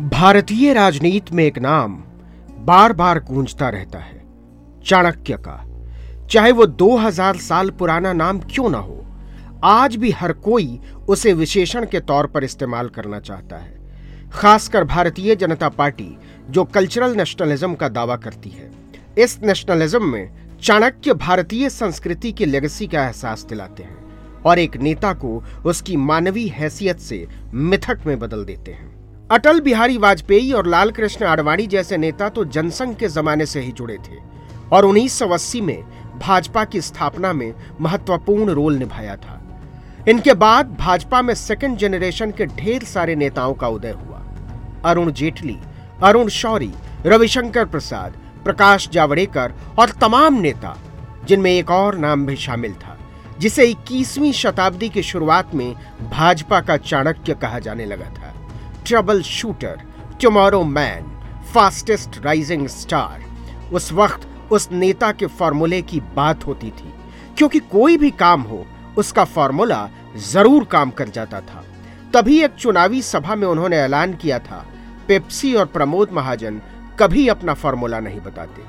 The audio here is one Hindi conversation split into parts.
भारतीय राजनीति में एक नाम बार बार गूंजता रहता है, चाणक्य का। चाहे वो 2000 साल पुराना नाम क्यों ना हो, आज भी हर कोई उसे विशेषण के तौर पर इस्तेमाल करना चाहता है, खासकर भारतीय जनता पार्टी, जो कल्चरल नेशनलिज्म का दावा करती है। इस नेशनलिज्म में चाणक्य भारतीय संस्कृति की लेगेसी का एहसास दिलाते हैं और एक नेता को उसकी मानवीय हैसियत से मिथक में बदल देते हैं। अटल बिहारी वाजपेयी और लाल कृष्ण आडवाणी जैसे नेता तो जनसंघ के जमाने से ही जुड़े थे और 1980 में भाजपा की स्थापना में महत्वपूर्ण रोल निभाया था। इनके बाद भाजपा में सेकंड जनरेशन के ढेर सारे नेताओं का उदय हुआ। अरुण जेटली, अरुण शौरी, रविशंकर प्रसाद, प्रकाश जावड़ेकर और तमाम नेता, जिनमें एक और नाम भी शामिल था, जिसे 21वीं शताब्दी की शुरुआत में भाजपा का चाणक्य कहा जाने लगा था। Shooter tomorrow man fastest rising star उस वक्त उस नेता के फॉर्मूले की बात होती थी। क्योंकि कोई भी काम हो, उसका फॉर्मूला ज़रूर काम कर जाता था। तभी एक चुनावी सभा में उन्होंने ऐलान किया था, पेप्सी और प्रमोद महाजन कभी अपना फॉर्मूला नहीं बताते।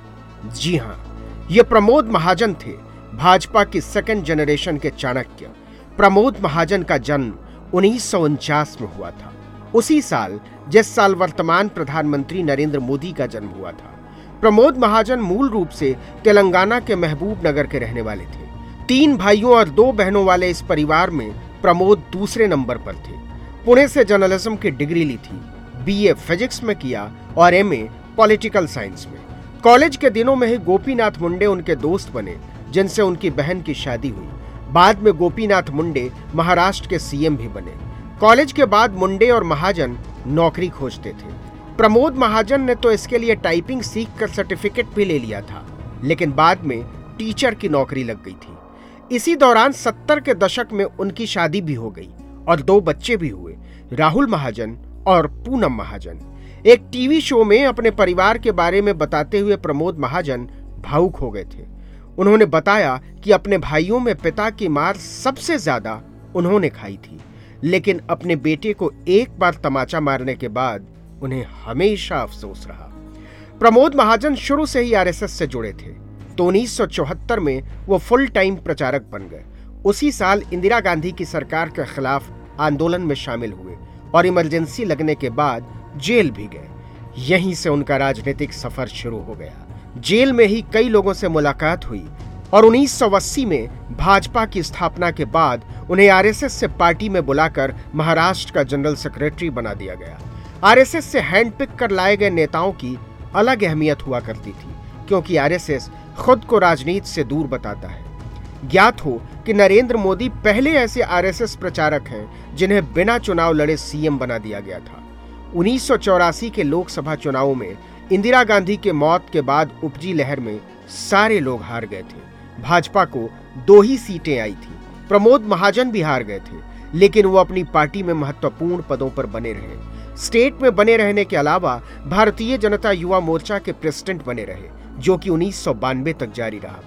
जी हाँ ये प्रमोद महाजन थे, भाजपा की सेकेंड जनरेशन के चाणक्य। प्रमोद महाजन का जन्म उन्नीस सौ उनचास में हुआ था। उसी साल, जिस साल वर्तमान प्रधानमंत्री नरेंद्र मोदी का जन्म हुआ था, प्रमोद महाजन मूल रूप से तेलंगाना के महबूब नगर के रहने वाले थे। तीन भाइयों और दो बहनों वाले इस परिवार में प्रमोद दूसरे नंबर पर थे। पुणे से जर्नलिज्म की डिग्री ली थी बीए फिजिक्स में किया और एमए पॉलिटिकल साइंस में। कॉलेज के दिनों में ही गोपीनाथ मुंडे उनके दोस्त बने, जिनसे उनकी बहन की शादी हुई। बाद में गोपीनाथ मुंडे महाराष्ट्र के सीएम भी बने। कॉलेज के बाद मुंडे और महाजन नौकरी खोजते थे। प्रमोद महाजन ने तो इसके लिए टाइपिंग सीख कर सर्टिफिकेट भी ले लिया था, लेकिन बाद में टीचर की नौकरी लग गई थी। इसी दौरान सत्तर के दशक में उनकी शादी भी हो गई और दो बच्चे भी हुए, राहुल महाजन और पूनम महाजन। एक टीवी शो में अपने परिवार के बारे में बताते हुए प्रमोद महाजन भावुक हो गए थे। उन्होंने बताया कि अपने भाइयों में पिता की मार सबसे ज़्यादा उन्होंने खाई थी। लेकिन अपने बेटे को एक बार तमाचा मारने के बाद उन्हें हमेशा अफसोस रहा। प्रमोद महाजन शुरू से ही आरएसएस से जुड़े थे। तो उन्नीस में वो फुल टाइम प्रचारक बन गए। उसी साल इंदिरा गांधी की सरकार के खिलाफ आंदोलन में शामिल हुए और इमरजेंसी लगने के बाद जेल भी गए। यहीं से उनका राजनीतिक सफ़र शुरू हो गया। जेल में ही कई लोगों से मुलाकात हुई और 1980 में भाजपा की स्थापना के बाद उन्हें आरएसएस से पार्टी में बुलाकर महाराष्ट्र का जनरल सेक्रेटरी बना दिया गया। आरएसएस से हैंडपिक कर लाए गए नेताओं की अलग अहमियत हुआ करती थी, क्योंकि आरएसएस खुद को राजनीति से दूर बताता है। ज्ञात हो कि नरेंद्र मोदी पहले ऐसे आरएसएस प्रचारक हैं, जिन्हें बिना चुनाव लड़े सीएम बना दिया गया था। उन्नीस सौ चौरासी के लोकसभा चुनाव में इंदिरा गांधी के मौत के बाद उपजी लहर में सारे लोग हार गए थे। भाजपा को दो ही सीटें आई थी। प्रमोद महाजन भी हार गए थे, लेकिन वो अपनी पार्टी में महत्वपूर्ण पदों पर बने रहे। स्टेट में बने रहने के अलावा भारतीय जनता युवा मोर्चा के प्रेसिडेंट बने रहे, जो कि उन्नीस सौ बानवे तक जारी रहा।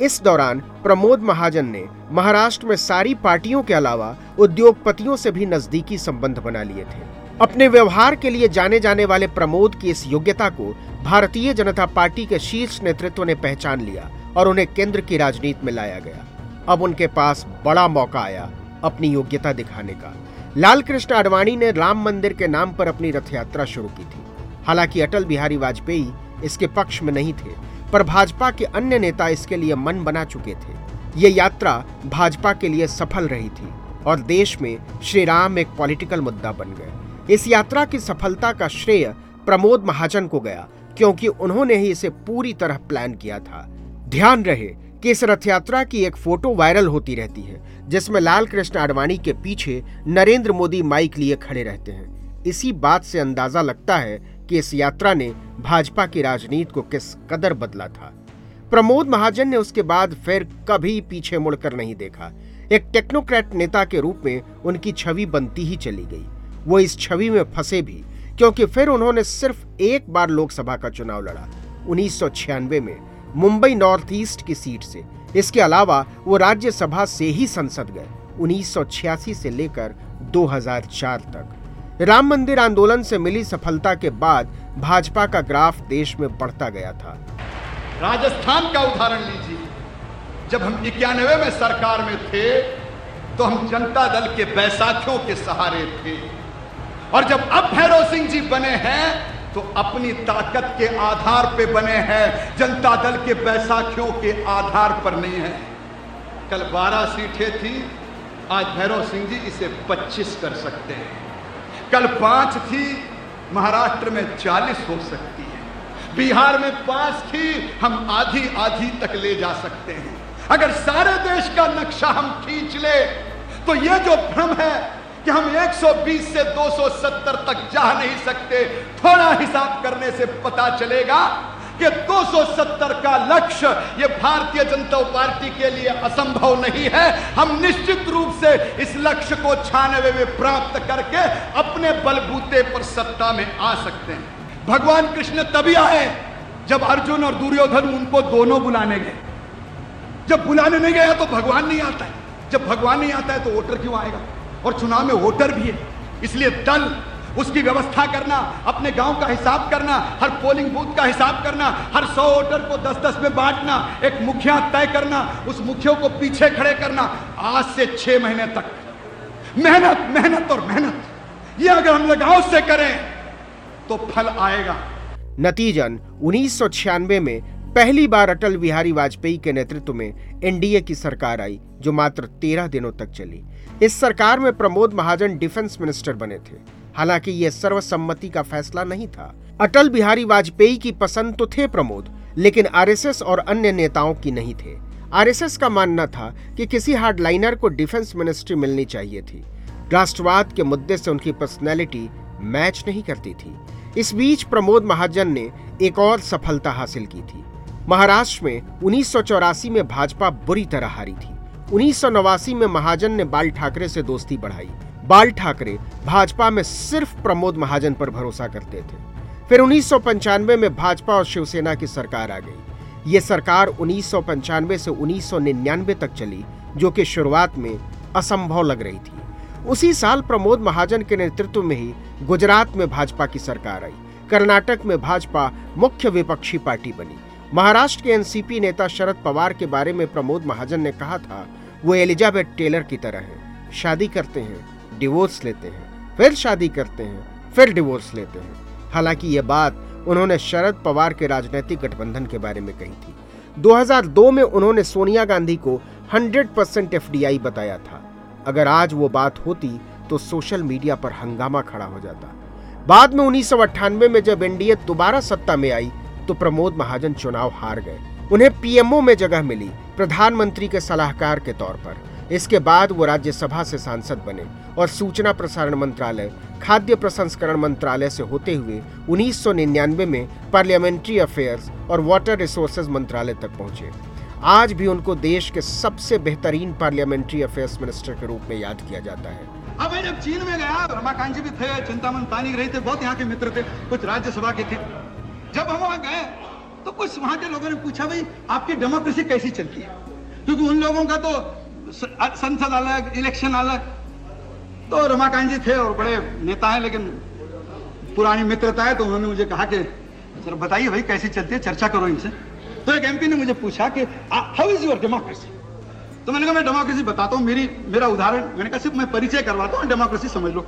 इस दौरान प्रमोद महाजन ने महाराष्ट्र में सारी पार्टियों के अलावा उद्योगपतियों से भी नजदीकी संबंध बना लिए थे। अपने व्यवहार के लिए जाने जाने वाले प्रमोद की इस योग्यता को भारतीय जनता पार्टी के शीर्ष नेतृत्व ने पहचान लिया और उन्हें केंद्र की राजनीति में लाया गया। अब उनके पास बड़ा मौका आया अपनी योग्यता दिखाने का। लाल कृष्ण आडवाणी ने राम मंदिर के नाम पर अपनी रथ यात्रा शुरू की थी। हालाँकि अटल बिहारी वाजपेयी इसके पक्ष में नहीं थे, पर भाजपा के अन्य नेता इसके लिए मन बना चुके थे। ये यात्रा भाजपा के लिए सफल रही थी और देश में श्री राम एक पॉलिटिकल मुद्दा बन गए। इस यात्रा की सफलता का श्रेय प्रमोद महाजन को गया, क्योंकि उन्होंने ही इसे पूरी तरह प्लान किया था। ध्यान रहे कि इस रथ यात्रा की एक फ़ोटो वायरल होती रहती है, जिसमें लाल कृष्ण आडवाणी के पीछे नरेंद्र मोदी माइक लिए खड़े रहते हैं। इसी बात से अंदाज़ा लगता है कि इस यात्रा ने भाजपा की राजनीति को किस कदर बदला था। प्रमोद महाजन ने उसके बाद फिर कभी पीछे मुड़कर नहीं देखा। एक टेक्नोक्रेट नेता के रूप में उनकी छवि बनती ही चली गई। वो इस छवि में फंसे भी, क्योंकि फिर उन्होंने सिर्फ़ एक बार लोकसभा का चुनाव लड़ा, उन्नीस सौ छियानवे में। मुंबई नॉर्थ ईस्ट की सीट से। इसके अलावा वो राज्यसभा से ही संसद गए 1986 से लेकर 2004 तक। राम मंदिर आंदोलन से मिली सफलता के बाद भाजपा का ग्राफ देश में बढ़ता गया था। राजस्थान का उदाहरण लीजिए। जब हम इक्यानवे में सरकार में थे तो हम जनता दल के बैसाखियों के सहारे थे। और जब अब भैरव सिंह जी बने हैं तो अपनी ताकत के आधार पे बने हैं। जनता दल के बैसाखियों के आधार पर नहीं है। कल 12 सीटें थी, आज भैरव सिंह जी इसे 25 कर सकते हैं। कल पाँच थी, महाराष्ट्र में 40 हो सकती है। बिहार में पाँच थी, हम आधी आधी तक ले जा सकते हैं। अगर सारे देश का नक्शा हम खींच ले तो ये जो भ्रम है कि हम 120 से 270 तक जा नहीं सकते। थोड़ा हिसाब करने से पता चलेगा कि 270 का लक्ष्य ये भारतीय जनता पार्टी के लिए असंभव नहीं है। हम निश्चित रूप से इस लक्ष्य को छानवे में प्राप्त करके अपने बलबूते पर सत्ता में आ सकते हैं। भगवान कृष्ण तभी आए जब अर्जुन और दुर्योधन उनको दोनों बुलाने गए। जब बुलाने नहीं गया तो भगवान नहीं आता है। जब भगवान नहीं आता है तो वोटर क्यों आएगा? और चुनाव में वोटर भी है। इसलिए दल, उसकी व्यवस्था करना, अपने गाँव का हिसाब करना, हर पोलिंग बूथ का हिसाब करना, हर सौ वोटर को दस दस में बांटना, एक मुखिया तय करना, उस मुखियों को पीछे खड़े करना, आज से छह महीने तक। मेहनत मेहनत और मेहनत, ये अगर हम लगाव से करें तो फल आएगा। नतीजन, उन्नीस सौ छियानवे में पहली बार अटल बिहारी वाजपेयी के नेतृत्व में एनडीए की सरकार आई, जो मात्र तेरह दिनों तक चली। इस सरकार में प्रमोद महाजन डिफेंस मिनिस्टर बने थे। हालाँकि यह सर्वसम्मति का फैसला नहीं था। अटल बिहारी वाजपेयी की पसंद तो थे प्रमोद, लेकिन आरएसएस और अन्य नेताओं की नहीं थे। आरएसएस का मानना था कि किसी हार्डलाइनर को डिफेंस मिनिस्ट्री मिलनी चाहिए थी। राष्ट्रवाद के मुद्दे से उनकी पर्सनैलिटी मैच नहीं करती थी। इस बीच प्रमोद महाजन ने एक और सफलता हासिल की थी। महाराष्ट्र में उन्नीस सौ चौरासी में भाजपा बुरी तरह हारी थी। उन्नीस सौ नवासी में महाजन ने बाल ठाकरे से दोस्ती बढ़ाई। बाल ठाकरे भाजपा में सिर्फ़ प्रमोद महाजन पर भरोसा करते थे। फिर उन्नीस सौ पंचानवे में भाजपा और शिवसेना की सरकार आ गई। ये सरकार उन्नीस सौ पंचानवे से उन्नीस सौ निन्यानवे तक चली, जो कि शुरुआत में असंभव लग रही थी। उसी साल प्रमोद महाजन के नेतृत्व में ही गुजरात में भाजपा की सरकार आई। कर्नाटक में भाजपा मुख्य विपक्षी पार्टी बनी। महाराष्ट्र के एनसीपी नेता शरद पवार के बारे में प्रमोद महाजन ने कहा था, वो एलिजाबेथ टेलर की तरह है। शादी करते हैं, डिवोर्स लेते हैं, फिर शादी करते हैं, फिर डिवोर्स लेते हैं। हालाँकि ये बात उन्होंने शरद पवार के राजनीतिक गठबंधन के बारे में कही थी। 2002 में उन्होंने सोनिया गांधी को 100 परसेंट एफ़ बताया था। अगर आज वो बात होती तो सोशल मीडिया पर हंगामा खड़ा हो जाता। बाद में उन्नीस सौ अट्ठानवे में जब एनडीए दोबारा सत्ता में आई तो प्रमोद महाजन चुनाव हार गए। उन्हें पीएमओ में जगह मिली, प्रधानमंत्री के सलाहकार के तौर पर। इसके बाद वो राज्यसभा से सांसद बने और सूचना प्रसारण मंत्रालय, खाद्य प्रसंस्करण मंत्रालय से होते हुए 1999 में पार्लियामेंट्री अफेयर्स और वाटर रिसोर्सेज मंत्रालय तक पहुँचे। आज भी उनको देश के सबसे बेहतरीन पार्लियामेंट्री अफेयर्स मिनिस्टर के रूप में याद किया जाता है। अब मैं जब चीन में गया रमाकांत जी भी थे, चिंतामन पानी रहे थे, बहुत यहाँ के मित्र थे, कुछ राज्यसभा के थे। जब हम वहाँ गए तो कुछ वहाँ के लोगों ने पूछा, भाई, आपकी डेमोक्रेसी कैसी चलती है? क्योंकि उन लोगों का तो संसद अलग इलेक्शन अलग। तो रमाकांत जी थे और बड़े नेता हैं, लेकिन पुरानी मित्रता है तो उन्होंने मुझे कहा कि, सर, बताइए भाई, कैसी चलती है? चर्चा करो इनसे। तो एक एमपी ने मुझे पूछा कि हाउ इज़ योर डेमोक्रेसी तो मैंने कहा, मैं डेमोक्रेसी बताता हूँ, मेरी, मेरा उदाहरण, मैंने कहा, सिर्फ़ मैं परिचय करवाता हूँ डेमोक्रेसी समझ लो।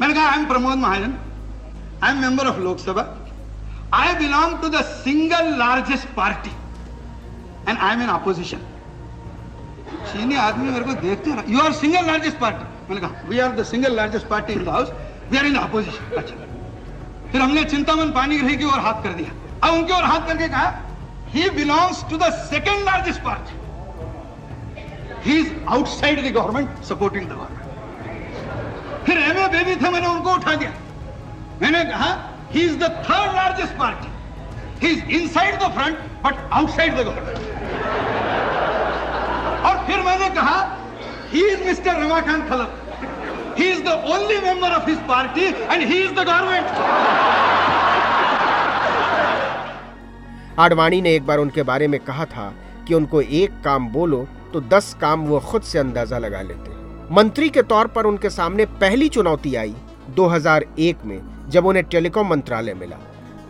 मैंने कहा I am Pramod Mahajan I am member of Lok Sabha I belong to the single largest party. And I'm in opposition. चीनी आदमी मेरे को देखते हैं you are single largest party मैंने कहा we are the single largest party in the house we are in opposition अच्छा। फिर हमने चिंतामन पानी ग्रही की ओर हाथ कर दिया। अब उनकी ओर हाथ करके कहा he belongs to the second largest party he is outside the government supporting the government फिर एम बेबी थे, मैंने उनको उठा दिया। मैंने कहा He is the third largest party. He is inside the front but outside the government. और फिर मैंने कहा he is Mr. Ramakant Khalap. He is the only member of his party and he is the government. Advani ने एक बार उनके बारे में कहा था कि उनको एक काम बोलो तो दस काम वो खुद से अंदाज़ा लगा लेते मंत्री के तौर पर उनके सामने पहली चुनौती आई 2001 में जब उन्हें टेलीकॉम मंत्रालय मिला।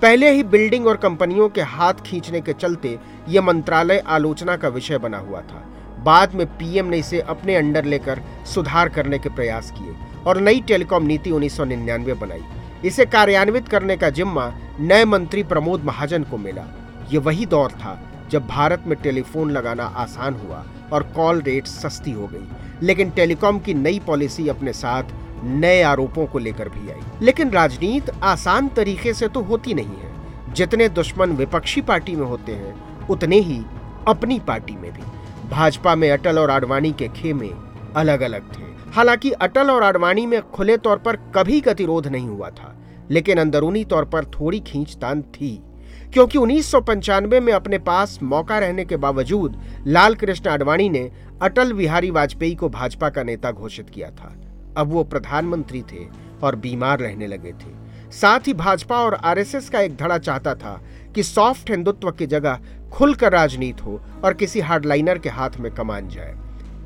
पहले ही बिल्डिंग और कंपनियों के हाथ खींचने के चलते यह मंत्रालय आलोचना का विषय बना हुआ था। बाद में पीएम ने इसे अपने अंडर लेकर सुधार करने के प्रयास किए और नई टेलीकॉम नीति 1999 बनाई। इसे कार्यान्वित करने का जिम्मा नए मंत्री प्रमोद महाजन को मिला। ये वही दौर था जब भारत में टेलीफोन लगाना आसान हुआ और कॉल रेट सस्ती हो गई। लेकिन टेलीकॉम की नई पॉलिसी अपने साथ नए आरोपों को लेकर भी आई। लेकिन राजनीति आसान तरीके से तो होती नहीं है। जितने दुश्मन विपक्षी पार्टी में होते हैं, उतने ही अपनी पार्टी में भी। भाजपा में अटल और आडवाणी के खेमे अलग अलग थे। हालाँकि अटल और आडवाणी में खुले तौर पर कभी गतिरोध नहीं हुआ था, लेकिन अंदरूनी तौर पर थोड़ी खींचतान थी। क्योंकि उन्नीस सौ पंचानवे में अपने पास मौका रहने के बावजूद लाल कृष्ण आडवाणी ने अटल बिहारी वाजपेयी को भाजपा का नेता घोषित किया था। अब वो प्रधानमंत्री थे और बीमार रहने लगे थे। साथ ही भाजपा और आरएसएस का एक धड़ा चाहता था कि सॉफ्ट हिंदुत्व की जगह खुलकर राजनीति हो और किसी हार्डलाइनर के हाथ में कमान जाए।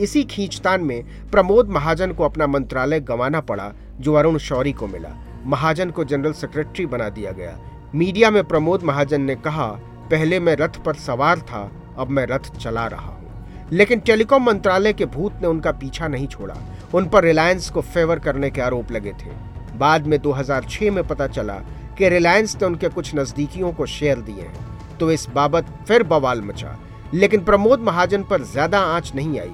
इसी खींचतान में प्रमोद महाजन को अपना मंत्रालय गंवाना पड़ा, जो अरुण शौरी को मिला। महाजन को जनरल सेक्रेटरी बना दिया गया। मीडिया में प्रमोद महाजन ने कहा, पहले मैं रथ पर सवार था, अब मैं रथ चला रहा हूँ। लेकिन टेलीकॉम मंत्रालय के भूत ने उनका पीछा नहीं छोड़ा। उन पर रिलायंस को फेवर करने के आरोप लगे थे। बाद में 2006 में पता चला कि रिलायंस ने उनके कुछ नजदीकियों को शेयर दिए हैं तो इस बाबत फिर बवाल मचा। लेकिन प्रमोद महाजन पर ज़्यादा आँच नहीं आई,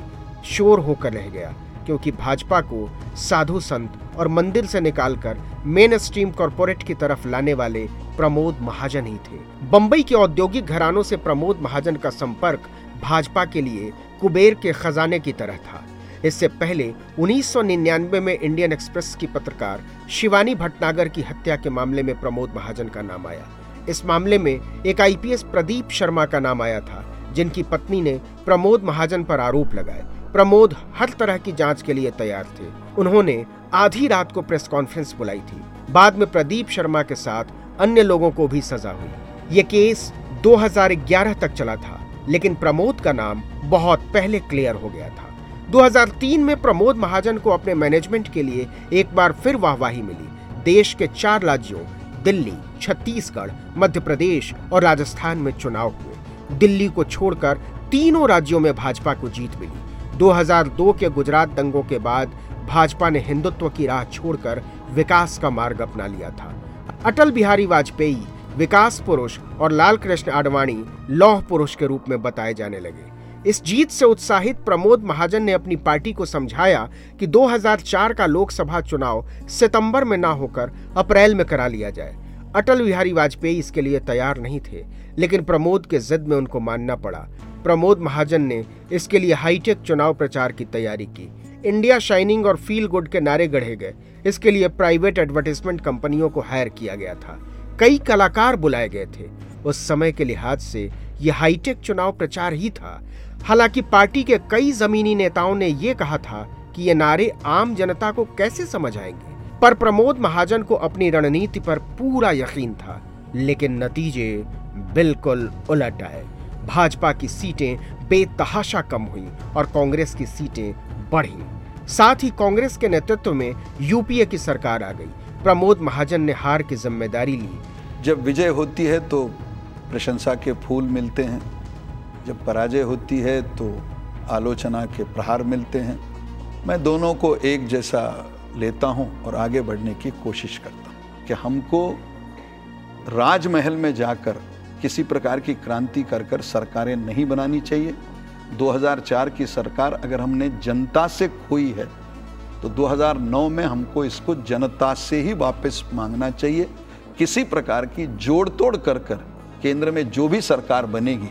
शोर होकर रह गया, क्योंकि भाजपा को साधु संत और मंदिर से निकालकर मेन स्ट्रीम कॉरपोरेट की तरफ़ लाने वाले प्रमोद महाजन ही थे। बंबई के औद्योगिक घरानों से प्रमोद महाजन का संपर्क भाजपा के लिए कुबेर के खजाने की तरह था। इससे पहले 1999 में इंडियन एक्सप्रेस की पत्रकार शिवानी भटनागर की हत्या के मामले में प्रमोद महाजन का नाम आया। इस मामले में एक आईपीएस प्रदीप शर्मा का नाम आया था, जिनकी पत्नी ने प्रमोद महाजन पर आरोप लगाए। प्रमोद हर तरह की जाँच के लिए तैयार थे। उन्होंने आधी रात को प्रेस कॉन्फ्रेंस बुलाई थी। बाद में प्रदीप शर्मा के साथ अन्य लोगों को भी सजा हुई। ये केस 2011 तक चला था, लेकिन प्रमोद का नाम बहुत पहले क्लियर हो गया था। 2003 में प्रमोद महाजन को अपने मैनेजमेंट के लिए एक बार फिर वाहवाही मिली। देश के चार राज्यों, दिल्ली, छत्तीसगढ़ मध्य प्रदेश और राजस्थान में चुनाव हुए। दिल्ली को छोड़कर तीनों राज्यों में भाजपा को जीत मिली। 2002 के गुजरात दंगों के बाद भाजपा ने हिंदुत्व की राह छोड़कर विकास का मार्ग अपना लिया था। अटल बिहारी वाजपेयी, विकास पुरुष और लाल कृष्ण आडवाणी लौह पुरुष के रूप में बताए जाने लगे। इस जीत से उत्साहित प्रमोद महाजन ने अपनी पार्टी को समझाया कि 2004 का लोकसभा चुनाव सितंबर में ना होकर अप्रैल में करा लिया जाए। अटल बिहारी वाजपेयी इसके लिए तैयार नहीं थे, लेकिन प्रमोद के जिद में उनको मानना पड़ा। प्रमोद महाजन ने इसके लिए हाईटेक चुनाव प्रचार की तैयारी की। इंडिया शाइनिंग और फील गुड के नारे गढ़े गए। इसके लिए प्राइवेट एडवर्टीजमेंट कंपनियों को हायर किया गया था। कई कलाकार बुलाए गए थे। उस समय के लिहाज से यह हाईटेक चुनाव प्रचार ही था। हालाँकि पार्टी के कई जमीनी नेताओं ने यह कहा था कि ये नारे आम जनता को कैसे समझ आएँगे? पर प्रमोद महाजन को अपनी रणनीति पर पूरा यकीन था, लेकिन नतीजे बिल्कुल उलट आए। भाजपा की सीटें बेतहाशा कम हुई और कांग्रेस की सीटें बढ़ी। साथ ही कांग्रेस के नेतृत्व में यूपीए की सरकार आ गई। प्रमोद महाजन ने हार की ज़िम्मेदारी ली। जब विजय होती है तो प्रशंसा के फूल मिलते हैं। जब पराजय होती है तो आलोचना के प्रहार मिलते हैं। मैं दोनों को एक जैसा लेता हूँ और आगे बढ़ने की कोशिश करता हूँ कि हमको राजमहल में जाकर किसी प्रकार की क्रांति कर कर सरकारें नहीं बनानी चाहिए। 2004 की सरकार अगर हमने जनता से खोई है तो 2009 में हमको इसको जनता से ही वापस मांगना चाहिए। किसी प्रकार की जोड़ तोड़ कर कर केंद्र में जो भी सरकार बनेगी।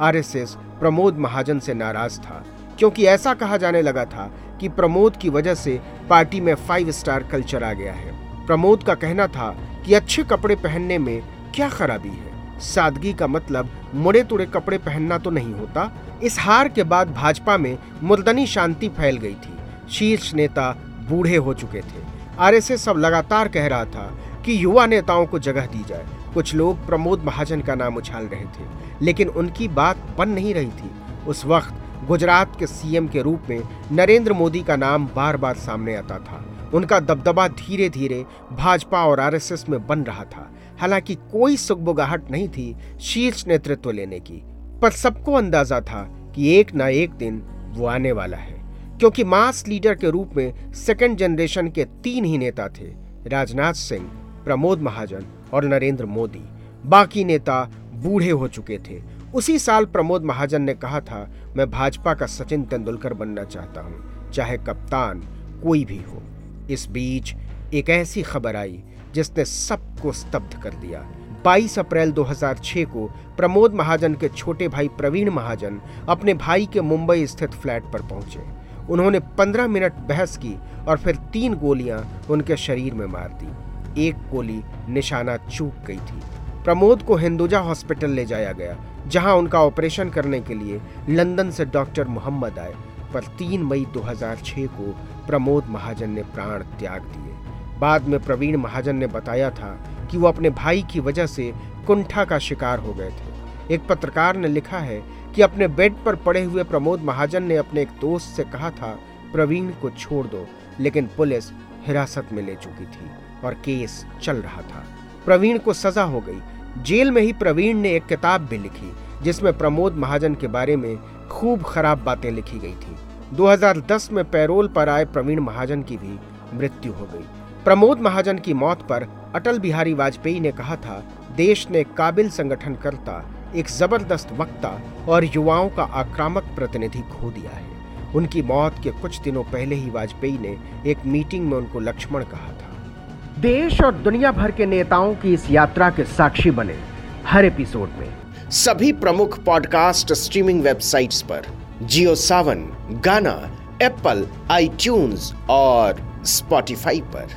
आरएसएस प्रमोद महाजन से नाराज़ था, क्योंकि ऐसा कहा जाने लगा था कि प्रमोद की वजह से पार्टी में फाइव स्टार कल्चर आ गया है। प्रमोद का कहना था कि अच्छे कपड़े पहनने में क्या खराबी है। सादगी का मतलब मुड़े तुड़े कपड़े पहनना तो नहीं होता। इस हार के बाद भाजपा में मुर्दनी शांति फैल गई थी। शीर्ष नेता बूढ़े हो चुके थे। आरएसएस अब लगातार कह रहा था कि युवा नेताओं को जगह दी जाए। कुछ लोग प्रमोद महाजन का नाम उछाल रहे थे, लेकिन उनकी बात बन नहीं रही थी। उस वक्त गुजरात के सीएम के रूप में नरेंद्र मोदी का नाम बार बार सामने आता था। उनका दबदबा धीरे धीरे भाजपा और आरएसएस में बन रहा था। हालाँकि कोई सुगबुगाहट नहीं थी शीर्ष नेतृत्व लेने की, पर सबको अंदाज़ा था कि एक ना एक दिन वो आने वाला है, क्योंकि मास लीडर के रूप में सेकेंड जनरेशन के तीन ही नेता थे, राजनाथ सिंह प्रमोद महाजन और नरेंद्र मोदी। बाकी नेता बूढ़े हो चुके थे। उसी साल प्रमोद महाजन ने कहा था, मैं भाजपा का सचिन तेंदुलकर बनना चाहता हूँ, चाहे कप्तान कोई भी हो। इस बीच एक ऐसी खबर आई, जिसने सबको स्तब्ध कर दिया। 22 अप्रैल 2006 को प्रमोद महाजन के छोटे भाई प्रवीण महाजन अपने भाई के मुंबई स्थित फ्लैट पर पहुँचे। उन्होंने 15 मिनट बहस की और फिर तीन गोलियाँ उनके शरीर में मार दी। एक गोली निशाना चूक गई थी। प्रमोद को हिंदुजा हॉस्पिटल ले जाया गया, जहाँ उनका ऑपरेशन करने के लिए लंदन से डॉक्टर मोहम्मद आए, पर 3 मई 2006 को प्रमोद महाजन ने प्राण त्याग दिए। बाद में प्रवीण महाजन ने बताया था कि वो अपने भाई की वजह से कुंठा का शिकार हो गए थे। एक पत्रकार ने लिखा है कि अपने बेड पर पड़े हुए प्रमोद महाजन ने अपने एक दोस्त से कहा था, प्रवीण को छोड़ दो, लेकिन पुलिस हिरासत में ले चुकी थी। और केस चल रहा था। प्रवीण को सजा हो गई। जेल में ही प्रवीण ने एक किताब भी लिखी, जिसमें प्रमोद महाजन के बारे में खूब खराब बातें लिखी गई थी। 2010 में पैरोल पर आए प्रवीण महाजन की भी मृत्यु हो गई। प्रमोद महाजन की मौत पर अटल बिहारी वाजपेयी ने कहा था, देश ने काबिल संगठनकर्ता, एक ज़बरदस्त वक्ता और युवाओं का आक्रामक प्रतिनिधि खो दिया है। उनकी मौत के कुछ दिनों पहले ही वाजपेयी ने एक मीटिंग में उनको लक्ष्मण कहा देश और दुनिया भर के नेताओं की इस यात्रा के साक्षी बने हर एपिसोड में। सभी प्रमुख पॉडकास्ट स्ट्रीमिंग वेबसाइट्स पर जियो सावन, गाना, एप्पल, आईट्यून्स और स्पॉटिफाई पर।